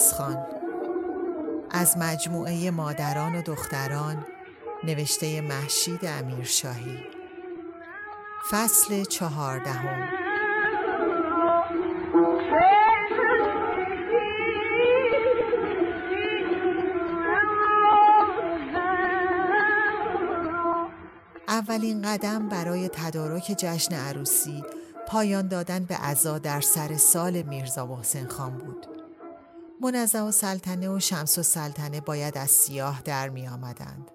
عباس خان از مجموعه مادران و دختران نوشته محشید امیرشاهی. فصل چهاردهم. اولین قدم برای تدارک جشن عروسی پایان دادن به عزا در سر سال میرزا محسن خان بود. منزه و سلطنه و شمس و سلطنه باید از سیاه در می آمدند.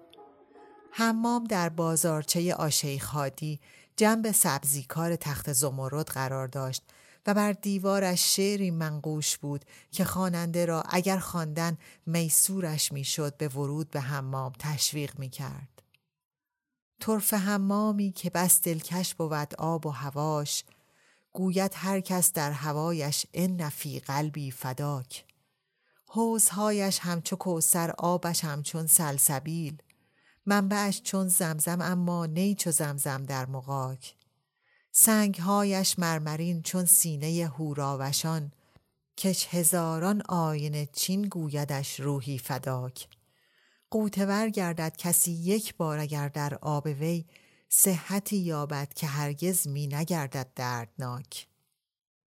حمام در بازارچه آشیخ هادی جنب سبزیکار تخت زمرد قرار داشت و بر دیوارش شعری منقوش بود که خواننده را اگر خواندن میسورش می‌شد به ورود به حمام تشویق می کرد. طرف حمامی که بس دلکش بود آب و هواش گوید هر کس در هوایش ان فی قلبی فداک حوزهایش همچو کوسر آبش همچون سلسبیل. منبعش چون زمزم اما نی چو زمزم در مقاک سنگهایش مرمرین چون سینه هوراوشان کش هزاران آینه چین گویدش روحی فداک. قوتور گردد کسی یک بار اگر در آب وی صحتی یابد که هرگز می نگردد دردناک.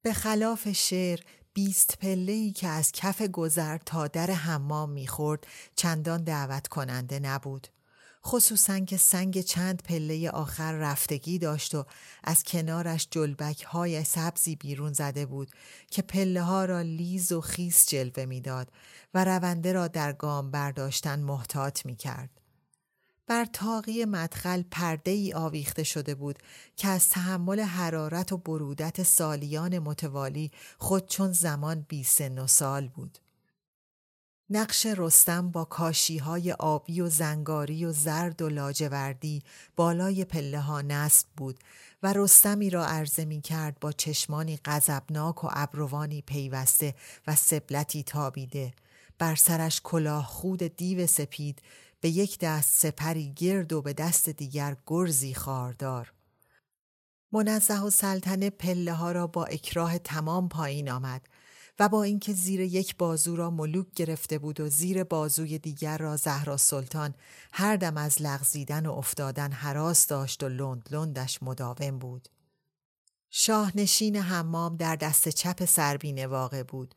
به خلاف شعر بیست پله که از کف گذر تا در حمام می‌خورد چندان دعوت کننده نبود. خصوصا که سنگ چند پله آخر رفتگی داشت و از کنارش جلبک های سبزی بیرون زده بود که پله ها را لیز و خیس جلوه می‌داد و رونده را در گام برداشتن محتاط می کرد. بر تاقی مدخل پرده ای آویخته شده بود که از تحمل حرارت و برودت سالیان متوالی خود چون زمان بی سن و سال بود. نقش رستم با کاشی های آبی و زنگاری و زرد و لاجوردی بالای پله ها نصب بود و رستمی را عرضه می کرد با چشمانی غضبناک و ابروانی پیوسته و سبلتی تابیده بر سرش کلاه خود دیو سپید به یک دست سپری گرد و به دست دیگر گرزی خاردار. منزه و سلطنه پله ها را با اکراه تمام پایین آمد و با اینکه زیر یک بازو را ملوک گرفته بود و زیر بازوی دیگر را زهرا سلطان هر دم از لغزیدن و افتادن حراس داشت و لند لندش مداوم بود. شاهنشین حمام در دست چپ سربینه واقع بود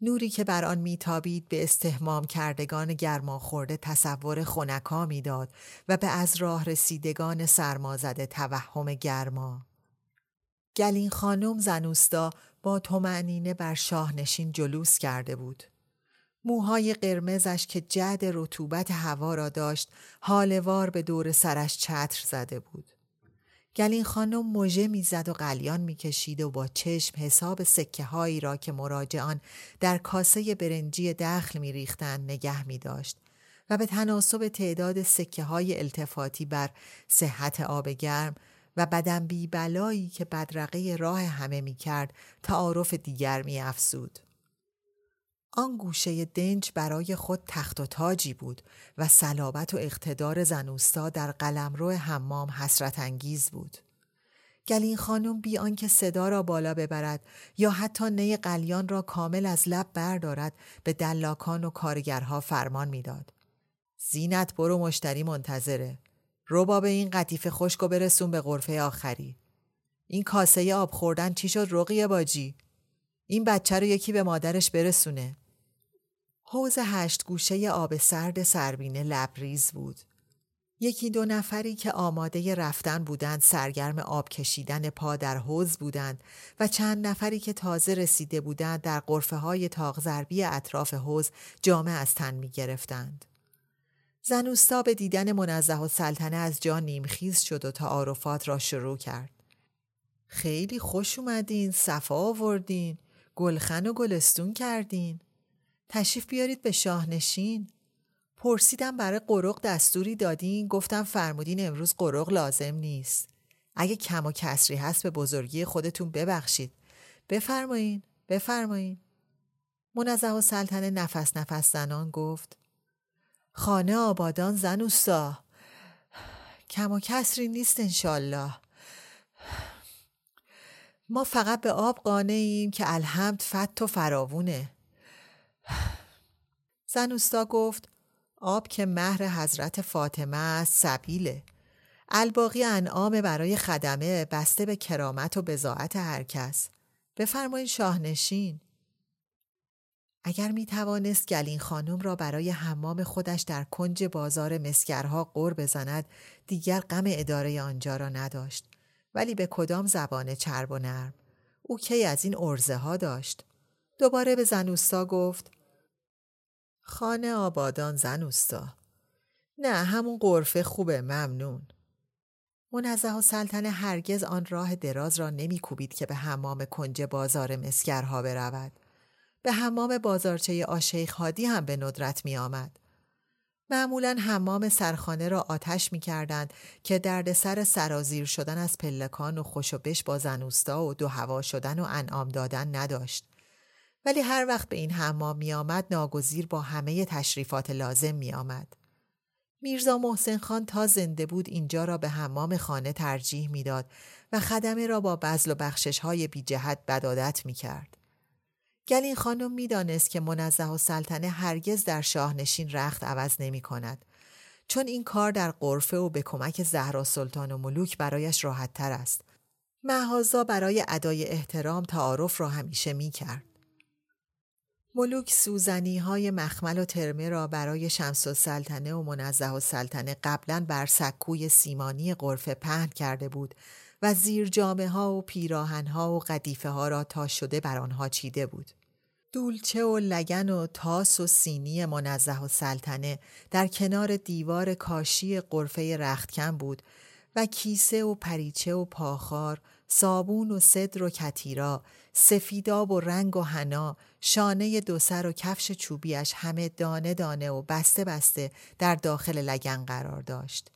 نوری که بر آن میتابید به استهمام کردگان گرما خورده تصور خونکا می‌داد و به از راه رسیدگان سرمازده توهم گرما. گلین خانم زنوستا با تومعنینه بر شاهنشین جلوس کرده بود. موهای قرمزش که جد رطوبت هوا را داشت حالوار به دور سرش چتر زده بود. گلین خانم موژه می‌زد و قلیان می‌کشید و با چشم حساب سکه هایی را که مراجعان در کاسه برنجی دخل میریختند نگه می داشت و به تناسب تعداد سکه های التفاتی بر صحت آب گرم و بدن بی بلایی که بدرقه راه همه می کرد تعارف دیگر می افسود. آن گوشه دنج برای خود تخت و تاجی بود و صلابت و اقتدار زنوستا در قلمرو حمام حسرت انگیز بود. گلین خانم بی آنکه صدا را بالا ببرد یا حتی نی قلیان را کامل از لب بردارد به دلاکان و کارگرها فرمان می‌داد. زینت برو مشتری منتظره. رو به این قطیف خشک و برسون به غرفه آخری. این کاسه آب خوردن چی شد رقیه باجی؟ این بچه رو یکی به مادرش برسونه. حوز هشت گوشه آب سرد سربینه لبریز بود. یکی دو نفری که آماده رفتن بودند سرگرم آب کشیدن پا در حوز بودند و چند نفری که تازه رسیده بودند در قرفه های تاغ ضربی اطراف حوز جامعه از تن می گرفتند. زنوستا به دیدن منزه و سلطنه از جا نیمخیز شد و تعارفات را شروع کرد. خیلی خوش اومدین، صفا آوردین، گلخن و گلستون کردین. تشریف بیارید به شاهنشین. پرسیدم برای قرق دستوری دادین گفتم فرمودین امروز قرق لازم نیست. اگه کم و کسری هست به بزرگی خودتون ببخشید. بفرمایین بفرمایین. منزه و سلطنه نفس نفس زنان گفت خانه آبادان زنوستا کم و کسری نیست انشالله ما فقط به آب قانه ایم که الحمد فت و فراوونه. زنوستا گفت آب که مهر حضرت فاطمه است سبیله. الباقی انعام برای خدمه بسته به کرامت و بزاعت هر کس. بفرمایید شاهنشین. اگر می توانست گلین خانم را برای حمام خودش در کنج بازار مسکرها قر بزند دیگر غم اداره آنجا را نداشت. ولی به کدام زبان چرب و نرم؟ او کی از این ارزه ها داشت؟ دوباره به زنوستا گفت خانه آبادان زنوستا. نه همون قرفه خوبه ممنون. منزه و سلطنه هرگز آن راه دراز را نمی کوبید که به حمام کنج بازار مسکرها برود. به حمام بازارچه آشیخ هادی هم به ندرت می آمد. معمولا حمام سرخانه را آتش می کردند که درد سر سرازیر شدن از پلکان و خوش و بش با زنوستا و دو هوا شدن و انعام دادن نداشت. ولی هر وقت به این حمام می آمد ناگزیر با همه تشریفات لازم می آمد. میرزا محسن خان تا زنده بود اینجا را به حمام خانه ترجیح می‌داد و خدمه را با بزل و بخشش های بی جهت بدادت می کرد. گلین خانم می‌دانست که منزه و سلطنه هرگز در شاهنشین رخت عوض نمی کند. چون این کار در قرفه و به کمک زهرا سلطان و ملوک برایش راحت تر است. محازا برای ادای احترام تعارف را همیشه می کرد. ملوک سوزنی های مخمل و ترمه را برای شمس و سلطنه و منزه و سلطنه قبلا بر سکوی سیمانی قرفه پهن کرده بود و زیر جامعه ها و پیراهن ها و قدیفه ها را تا شده بر آنها چیده بود. دولچه و لگن و تاس و سینی منزه و سلطنه در کنار دیوار کاشی قرفه رختکن بود و کیسه و پریچه و پاخار، صابون و صدر و کتیرا، سفیداب و رنگ و حنا، شانه دو سر و کفش چوبیش همه دانه دانه و بسته بسته در داخل لگن قرار داشت.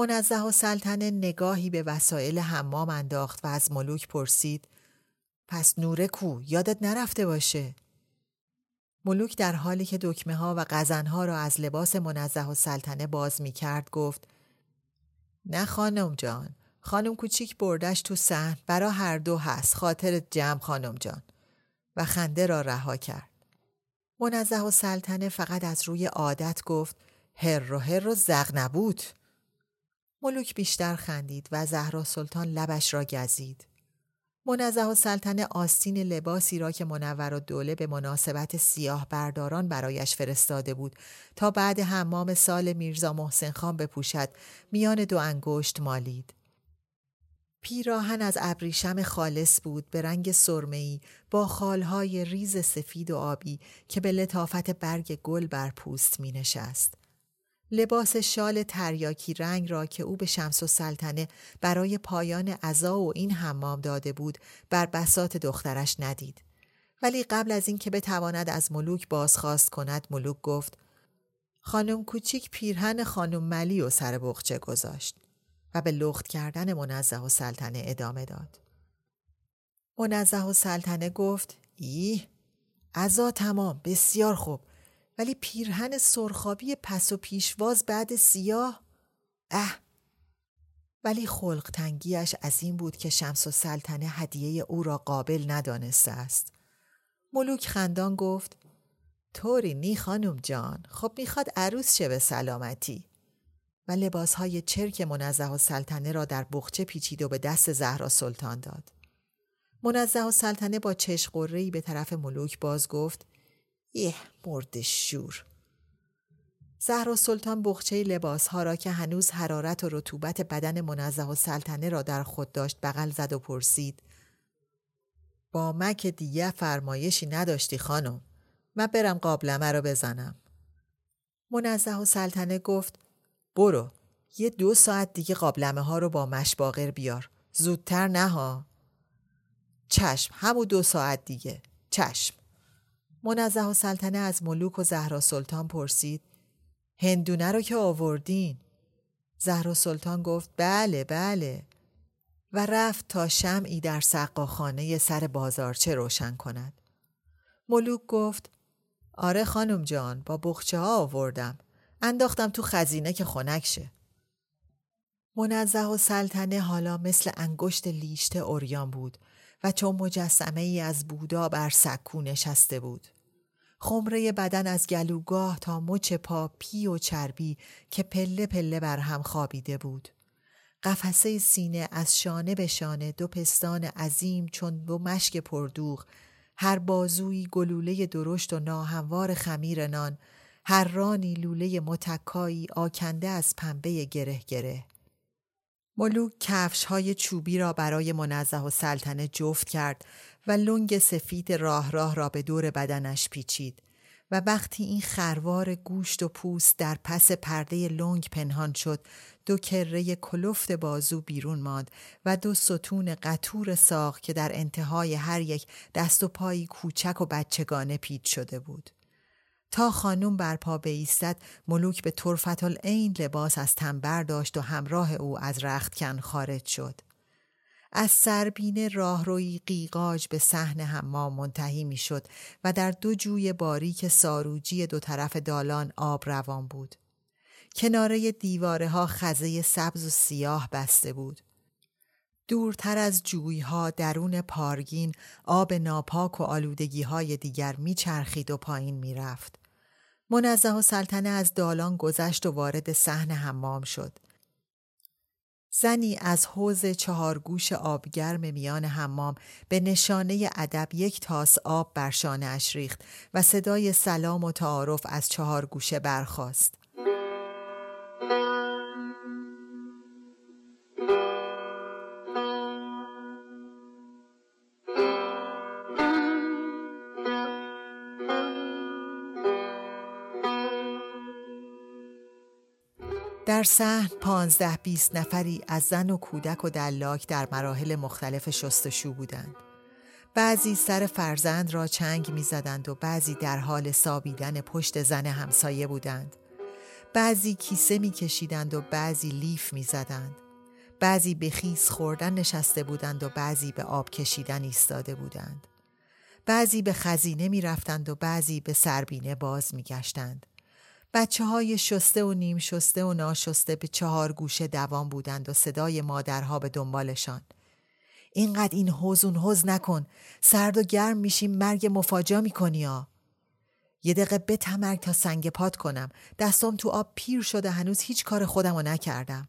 منزه و سلطنه نگاهی به وسایل حمام انداخت و از ملوک پرسید پس نوره کو؟ یادت نرفته باشه. ملوک در حالی که دکمه ها و قزن ها را از لباس منزه و سلطنه باز می کرد گفت نه خانم جان خانم کوچیک بردش تو سحن برا هر دو هست خاطر جمع خانم جان. و خنده را رها کرد. منزه و سلطنه فقط از روی عادت گفت هر و هر و زغ نبود ملوک بیشتر خندید و زهرا سلطان لبش را گزید. منزه و سلطنه آستین لباسی را که منور و دوله به مناسبت سیاه برداران برایش فرستاده بود تا بعد حمام سال میرزا محسن خان بپوشد میان دو انگشت مالید. پیراهن از ابریشم خالص بود به رنگ سرمه‌ای با خالهای ریز سفید و آبی که به لطافت برگ گل بر پوست می نشست. لباس شال تریاکی رنگ را که او به شمس و سلطنه برای پایان عزا و این حمام داده بود بر بسات دخترش ندید. ولی قبل از اینکه بتواند از ملوک بازخواست کند ملوک گفت خانم کوچیک پیرهن خانم ملی و سر بخچه گذاشت و به لخت کردن منزه و سلطنه ادامه داد. منزه و سلطنه گفت ایه عزا تمام بسیار خوب ولی پیرهن سرخابی پس و پیشواز بعد سیاه اه ولی خلق تنگیش از این بود که شمس و سلطنه هدیه او را قابل ندانسته است. ملوک خندان گفت طوری نی خانم جان خب می‌خواد عروس شه به سلامتی و لباسهای چرک منزه و سلطنه را در بخچه پیچید و به دست زهرا سلطان داد. منزه و سلطنه با چشق به طرف ملوک باز گفت یه مرد شور. زهرا سلطان بخچه لباس ها را که هنوز حرارت و رطوبت بدن منزه و سلطنه را در خود داشت بغل زد و پرسید با مک دیگه فرمایشی نداشتی خانم من برم قابلمه رو بزنم. منزه و سلطنه گفت برو یه دو ساعت دیگه قابلمه ها رو با مشباغر بیار زودتر نه ها. چشم همو دو ساعت دیگه چشم. منزه و سلطنه از ملوک و زهرا سلطان پرسید هندونه رو که آوردین؟ زهرا سلطان گفت بله بله. و رفت تا شمعی در سقاخانه سر بازارچه روشن کند. ملوک گفت آره خانم جان با بخچه ها آوردم. انداختم تو خزینه که خنک شه. منزه و سلطنه حالا مثل انگشت لیشته اوریان بود و چون مجسمه ای از بودا بر سکو نشسته بود. خمره بدن از گلوگاه تا مچ پا پی و چربی که پله پله بر هم خوابیده بود. قفسه سینه از شانه به شانه دو پستان عظیم چون دو مشک پردوغ هر بازوی گلوله درشت و ناهموار خمیر نان هر رانی لوله متکایی آکنده از پنبه گره گره ملوک کفش های چوبی را برای منزه و سلطنه جفت کرد و لنگ سفید راه راه را به دور بدنش پیچید و وقتی این خروار گوشت و پوست در پس پرده لنگ پنهان شد دو کره کلفت بازو بیرون ماند و دو ستون قطور ساق که در انتهای هر یک دست و پایی کوچک و بچگانه پیچ شده بود. تا خانم بر پا بیستد ملوک به طرفت این لباس از تن برداشت و همراه او از رختکن خارج شد. از سربینه راهروی قیقاج به صحن حمام منتهی می‌شد و در دو جوی باریک ساروجی دو طرف دالان آب روان بود. کناره دیواره ها خزه سبز و سیاه بسته بود. دورتر از جویها درون پارگین آب ناپاک و آلودگی های دیگر میچرخید و پایین می‌رفت. منزه و سلطنه از دالان گذشت و وارد صحن حمام شد. زنی از حوز چهارگوش آبگرم میان حمام به نشانه ادب یک تاس آب بر شانه ریخت و صدای سلام و تعارف از چهارگوشه برخاست. در سحن پانزده بیست نفری از زن و کودک و دلاک در مراحل مختلف شستشو بودند. بعضی سر فرزند را چنگ می‌زدند و بعضی در حال سابیدن پشت زن همسایه بودند. بعضی کیسه میکشیدند و بعضی لیف می‌زدند. بعضی به خیس خوردن نشسته بودند و بعضی به آب کشیدن ایستاده بودند. بعضی به خزینه می رفتند و بعضی به سربینه باز می گشتند. بچه های شسته و نیم شسته و ناشسته به چهار گوشه دوام بودند و صدای مادرها به دنبالشان. اینقدر این حوزون حوز نکن سرد و گرم میشیم مرگ مفاجا می‌کنی ها. یه دقیقه بتمرگ تا سنگ پات کنم دستام تو آب پیر شده هنوز هیچ کار خودم رو نکردم.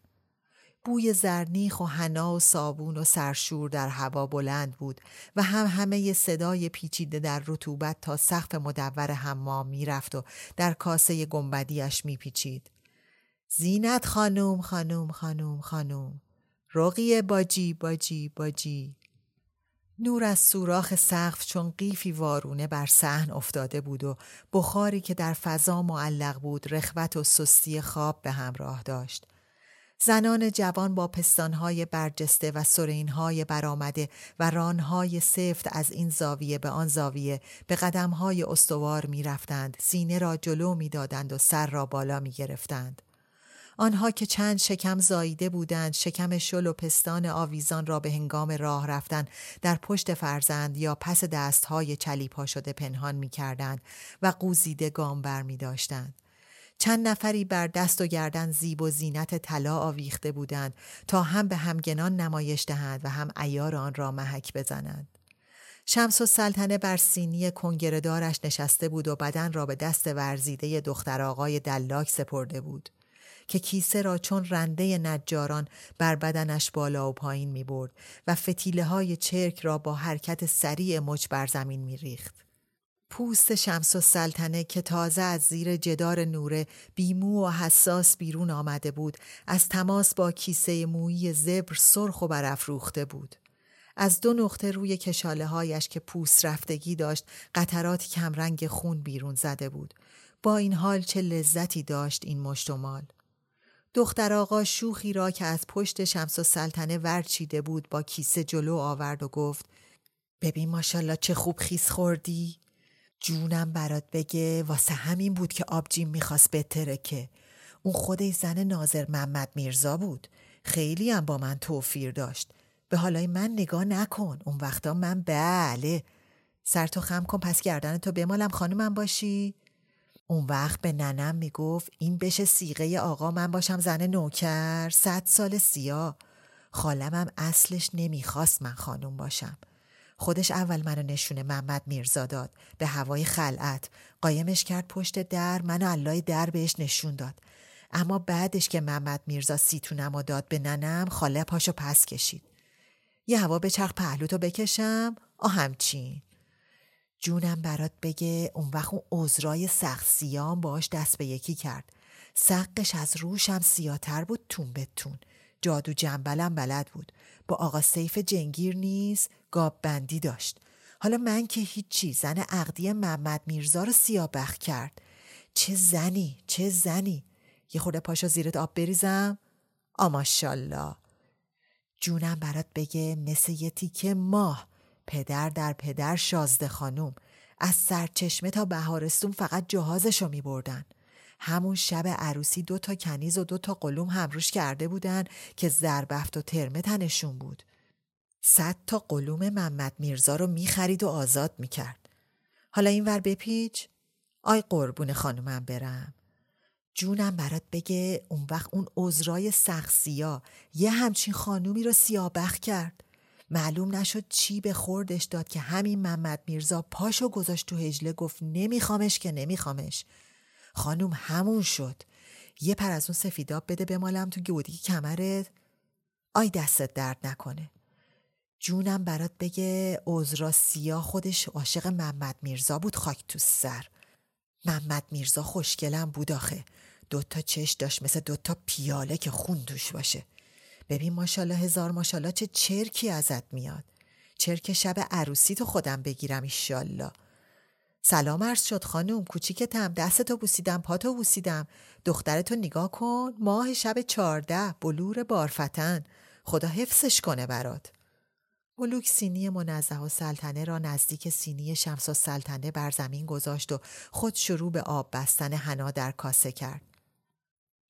بوی زرنیخ و حنا و صابون و سرشور در هوا بلند بود و هم همه صدای پیچیده در رطوبت تا سقف مدور حمام می‌رفت و در کاسه گنبدیش میپیچید. زینت خانوم خانوم خانوم خانوم رقیه باجی باجی باجی. نور از سوراخ سقف چون قیفی وارونه بر صحن افتاده بود و بخاری که در فضا معلق بود رخوت و سستی خواب به همراه داشت. زنان جوان با پستانهای برجسته و سرینهای برآمده و رانهای سفت از این زاویه به آن زاویه به قدمهای استوار می رفتند، سینه را جلو می دادند و سر را بالا می گرفتند. آنها که چند شکم زاییده بودند شکم شل و پستان آویزان را به هنگام راه رفتن در پشت فرزند یا پس دستهای چلیپا شده پنهان می کردند و قوزیده گام بر می داشتند. چند نفری بر دست و گردن زیب و زینت طلا آویخته بودند تا هم به همگنان نمایش دهند و هم ایار آن را محک بزنند. شمس و سلطنه بر سینی کنگردارش نشسته بود و بدن را به دست ورزیده دختر آقای دلاک سپرده بود. که کیسه را چون رنده نجاران بر بدنش بالا و پایین می برد و فتیله های چرک را با حرکت سریع مچ بر زمین می ریخت. پوست شمس و سلطنه که تازه از زیر جدار نوره بیمو و حساس بیرون آمده بود از تماس با کیسه مویی زبر سرخ و برافروخته بود. از دو نقطه روی کشاله هایش که پوست رفتگی داشت قطرات کمرنگ خون بیرون زده بود. با این حال چه لذتی داشت این مشتمال. دختر آقا شوخی را که از پشت شمس و سلطنه ورچیده بود با کیسه جلو آورد و گفت ببین ماشالله چه خوب خیس خوردی؟ جونم برات بگه واسه همین بود که آبجیم می‌خواست بترکه. اون خودش زن ناظر محمد میرزا بود. خیلی هم با من توفیر داشت. به حالای من نگاه نکن. اون وقتا من بله. سر تو خم کن پس گردن تو بمالم خانومم باشی؟ اون وقت به ننم می‌گفت این بشه سیغه آقا من باشم زن نوکر صد سال سیاه خالمم اصلش نمی‌خواست من خانوم باشم خودش اول منو نشونه محمد میرزا داد. به هوای خلعت. قایمش کرد پشت در منو علای در بهش نشون داد. اما بعدش که محمد میرزا سیتونم داد به ننم خاله پاشو پس کشید. یه هوا به چرخ پهلوتو بکشم آه همچین جونم برات بگه اون وقت اون عذرای سیام باش دست به یکی کرد. سقش از روشم سیاتر بود تون به تون. جادو جنبلم بلد بود. با آقا سیف جنگیر نیز گاب بندی داشت. حالا من که هیچی زن عقدی محمد میرزا رو سیابخ کرد. چه زنی چه زنی. یه خورده پاشا زیرت آب بریزم؟ آماشالله جونم برات بگه مثل یه تیکه ماه. پدر در پدر شازده خانوم. از سرچشمه تا بهارستون فقط جهازشو می بردن. همون شب عروسی دو تا کنیز و دو تا قلوم همروش کرده بودن که زربفت و ترمه تنشون بود. صد تا قلوم محمد میرزا رو می‌خرید و آزاد می‌کرد. حالا این ور بپیچ؟ آی قربون خانومم برم. جونم برات بگه اون وقت اون عذرای سخصیا یه همچین خانومی رو سیابخ کرد. معلوم نشد چی به خوردش داد که همین محمد میرزا پاشو گذاشت تو هجله گفت نمیخوامش که نمیخوامش خانوم همون شد یه پر از اون سفیداب بده بمالم تو گودی کمرت آی دستت درد نکنه جونم برات بگه اوزرا سیاه خودش عاشق محمد میرزا بود خاک تو سر. محمد میرزا خوشگلم بود آخه. دوتا چش داشت مثل دوتا پیاله که خون توش باشه. ببین ماشالله هزار ماشالله چه چرکی ازت میاد. چرک شب عروسی تو خودم بگیرم ایشالله. سلام عرض شد خانوم کوچیکتم دستتو بوسیدم پاتو بوسیدم. دخترتو نگاه کن ماه شب چارده بلور بارفتن. خدا حفظش کنه برات. ملوک سینی منزه و سلطنه را نزدیک سینی شمس و سلطنه بر زمین گذاشت و خود شروع به آب بستن حنا در کاسه کرد.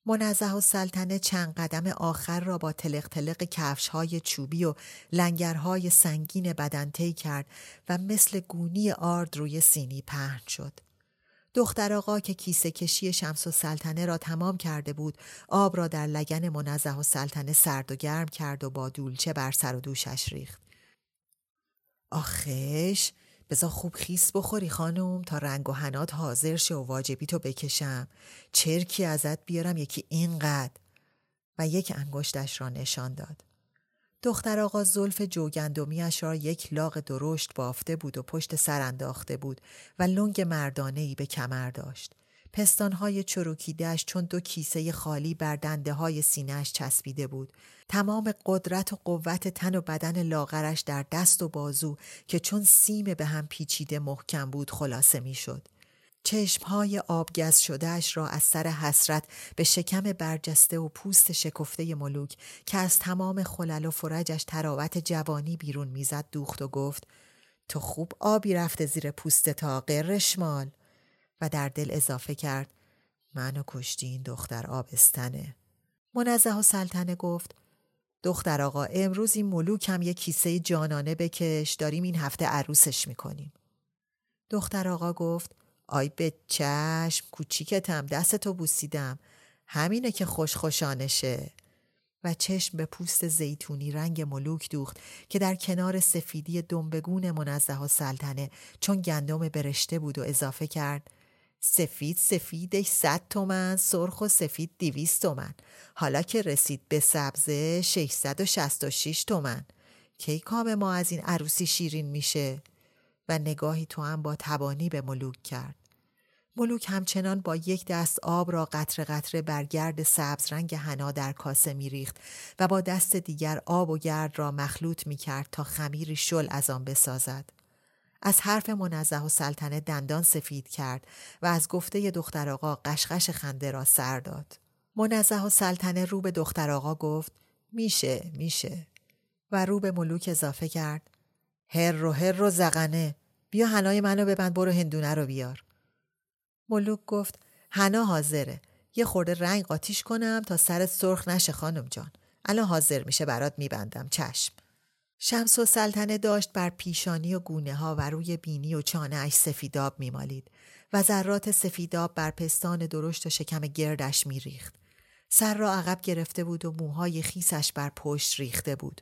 منزه و سلطنه چند قدم آخر را با تلق تلق کفش های چوبی و لنگرهای سنگین بدن طی کرد و مثل گونی آرد روی سینی پهن شد. دختر آقا که کیسه کشی شمس و سلطنه را تمام کرده بود آب را در لگن منزه و سلطنه سرد و گرم کرد و با دولچه بر سر و دوشش ریخت. آخش بزا خوب خیس بخوری خانم تا رنگ و هنات حاضر شه و واجبی تو بکشم. چرکی ازت بیارم یکی اینقدر. و یک انگشتش را نشان داد. دختر آقا زلف جوگندمیش را یک لاغ درشت بافته بود و پشت سر انداخته بود و لنگ مردانه ای به کمر داشت. پستانهای چروکیدهش چون دو کیسه خالی بر دنده های سینهش چسبیده بود. تمام قدرت و قوت تن و بدن لاغرش در دست و بازو که چون سیم به هم پیچیده محکم بود خلاصه می‌شد. چشمهای آبگز شدهش را از سر حسرت به شکم برجسته و پوست شکفته ملوک که از تمام خلل و فرجش تراوت جوانی بیرون می‌زد دوخت و گفت تو خوب آبی رفته زیر پوست تا قرشمال و در دل اضافه کرد منو کشتی این دختر آبستنه. منزه و سلطنه گفت دختر آقا امروز این ملوک هم یه کیسه جانانه بکش داریم این هفته عروسش می‌کنیم. دختر آقا گفت آی به چشم کوچیکتم دستتو بوسیدم همینه که خوش خوشانشه و چشم به پوست زیتونی رنگ ملوک دوخت که در کنار سفیدی دنبگون منزه و سلطنه چون گندم برشته بود و اضافه کرد سفید سفیدش صد تومن سرخ و سفید دیویست تومن. حالا که رسید به سبزه 666 تومن. کی کام ما از این عروسی شیرین میشه؟ و نگاهی تو هم با تبانی به ملوک کرد. ملوک همچنان با یک دست آب را قطره قطره بر گرد سبز رنگ حنا در کاسه میریخت و با دست دیگر آب و گرد را مخلوط می کرد تا خمیری شل از آن بسازد. از حرف منزه و سلطنه دندان سفید کرد و از گفته دختر آقا قشقش خنده را سر داد. منزه و سلطنه رو به دختر آقا گفت میشه میشه و رو به ملوک اضافه کرد هر رو هر رو زغنه بیا هنای منو ببند برو هندونه رو بیار. ملوک گفت هنا حاضره یه خورده رنگ قاتیش کنم تا سرت سرخ نشه خانم جان الان حاضر میشه برات میبندم چشم شمس و سلطنه داشت بر پیشانی و گونه ها و روی بینی و چانه اش سفیداب میمالید و ذرات سفیداب بر پستان درشت و شکم گردش میریخت. سر را عقب گرفته بود و موهای خیسش بر پشت ریخته بود.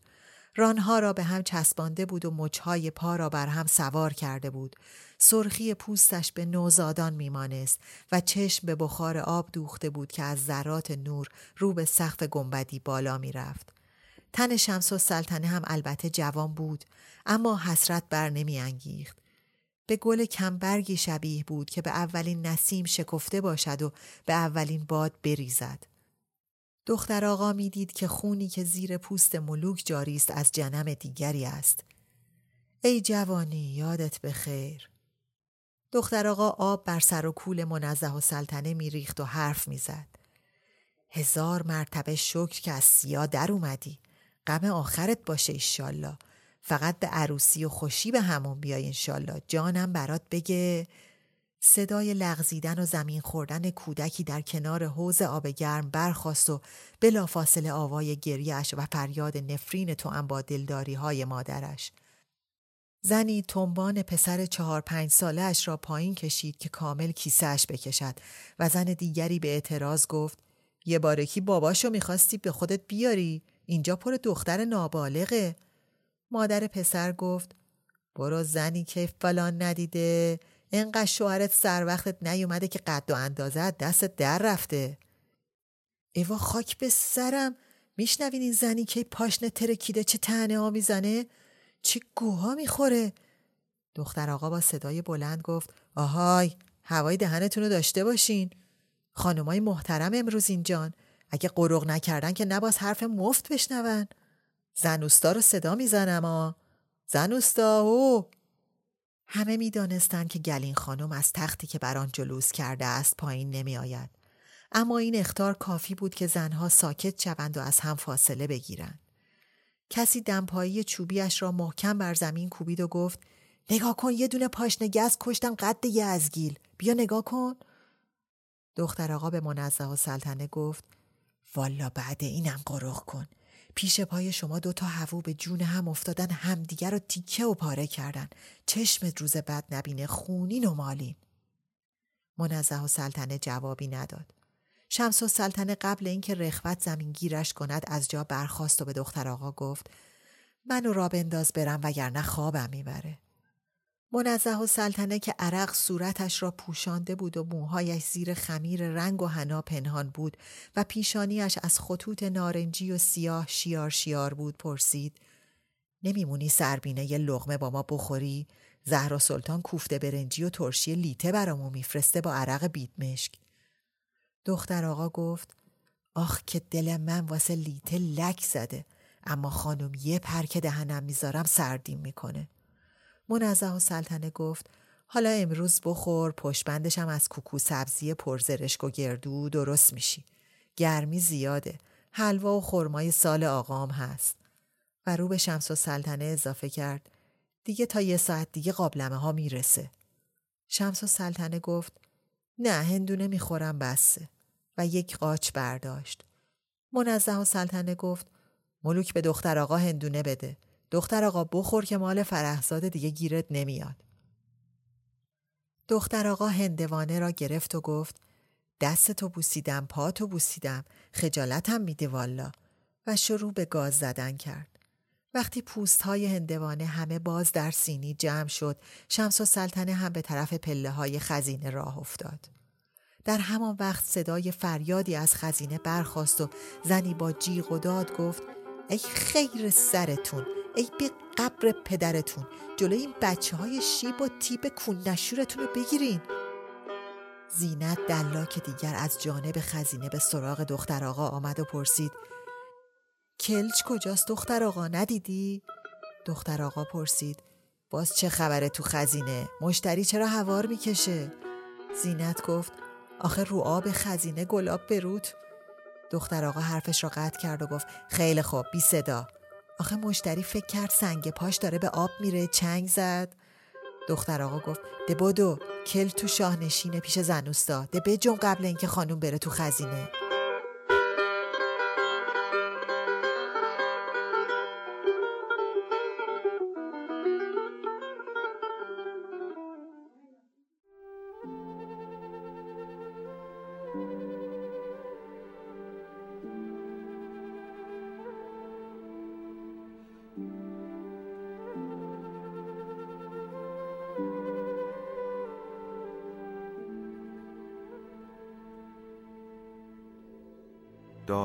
رانها را به هم چسبانده بود و مچهای پا را بر هم سوار کرده بود. سرخی پوستش به نوزادان میمانست و چشم به بخار آب دوخته بود که از ذرات نور رو به سقف گنبدی بالا می‌رفت. تن شمس و سلطنه هم البته جوان بود اما حسرت بر نمی انگیخت. به گل کمبرگی شبیه بود که به اولین نسیم شکفته باشد و به اولین باد بریزد. دختر آقا می دید که خونی که زیر پوست ملوک جاری است از جنم دیگری است. ای جوانی یادت بخیر. دختر آقا آب بر سر و کول منزه و سلطنه می ریخت و حرف می زد. هزار مرتبه شکر که از سیا در اومدی. غم آخرت باشه ایشالله. فقط به عروسی و خوشی به همون بیای انشالله. جانم برات بگه صدای لغزیدن و زمین خوردن کودکی در کنار حوز آب گرم برخواست و بلافاصله آوای گریهش و فریاد نفرین تو هم با دلداری های مادرش. زنی تنبان پسر چهار پنج ساله اش را پایین کشید که کامل کیسهش بکشد و زن دیگری به اعتراض گفت یه بارکی باباشو می‌خواستی به خودت بیاری اینجا پر دختر نابالغه. مادر پسر گفت برو زنی که فلان ندیده انقدر شوهرت سر وقتت نیومده که قد و اندازه دست در رفته. ایوا خاک به سرم میشنوین این زنی که پاشنه ترکیده چه تنه ها می‌زنه؟ چه گوها می‌خوره؟ دختر آقا با صدای بلند گفت آهای هوای دهنتون رو داشته باشین. خانمای محترم امروز اینجان. اگه قروغ نکردن که نباز حرف مفت بشنون. زنوستا رو صدا می‌زنم آ زنوستا او همه می‌دانستند که گلین خانم از تختی که بر آن جلوس کرده است پایین نمی آید. اما این اختار کافی بود که زنها ساکت شوند و از هم فاصله بگیرند. کسی دمپایی چوبیش را محکم بر زمین کوبید و گفت نگاه کن یه دونه پاشنه گز کشتم قد یه ازگیل بیا نگاه کن. دختر آقا به منزه و سلطنه گفت والا بعد اینم قروغ کن. پیش پای شما دوتا هوو به جون هم افتادن همدیگر رو تیکه و پاره کردن. چشمت روز بد نبینه خونین و مالین. منزه و سلطنه جوابی نداد. شمس و سلطنه قبل اینکه رخوت زمین گیرش کند از جا برخاست و به دختر آقا گفت منو را بنداز برم وگرنه خوابم می‌بره. منزه و سلطنه که عرق صورتش را پوشانده بود و موهایش زیر خمیر رنگ و حنا پنهان بود و پیشانیش از خطوط نارنجی و سیاه شیار شیار بود پرسید نمیمونی سربینه یه لغمه با ما بخوری؟ زهرا سلطان کوفته برنجی و ترشی لیته برامو میفرسته با عرق بیدمشک. دختر آقا گفت آخ که دل من واسه لیته لک زده اما خانم یه پر که دهنم می‌ذارم سردیم می‌کنه. منزه و سلطنه گفت حالا امروز بخور پشبندشم از کوکو سبزی پرزرشک و گردو درست میشی. گرمی زیاده. حلوا و خرمای سال آقام هست. و رو به شمس و سلطنه اضافه کرد. دیگه تا یه ساعت دیگه قابلمه ها می‌رسه. شمس و سلطنه گفت نه هندونه می‌خورم بسه. و یک قاچ برداشت. منزه و سلطنه گفت ملوک به دختر آقا هندونه بده. دختر آقا بخور که مال فرهزاد دیگه گیرت نمیاد. دختر آقا هندوانه را گرفت و گفت دستتو بوسیدم پاتو بوسیدم خجالتم میده والا و شروع به گاز زدن کرد. وقتی پوست های هندوانه همه باز در سینی جمع شد شمس و سلطنه هم به طرف پله های خزینه راه افتاد. در همان وقت صدای فریادی از خزینه برخاست و زنی با جیغ و داد گفت ای خیر سرتون ای به قبر پدرتون جلوی این بچه های شیب و تیب کون نشورتون رو بگیرین زینت دلاک دیگر از جانب خزینه به سراغ دختر آقا آمد و پرسید کلچ کجاست دختر آقا ندیدی؟ دختر آقا پرسید باز چه خبره تو خزینه؟ مشتری چرا هوار می‌کشه؟ زینت گفت آخه رو آب خزینه گلاب برود دختر آقا حرفش را قطع کرد و گفت خیلی خوب بی صدا آخه مشتری فکر کرد سنگ پاش داره به آب میره چنگ زد. دختر آقا گفت ده بدو کل تو شاهنشینه پیش زنوستا ده بجون قبل اینکه خانوم بره تو خزینه.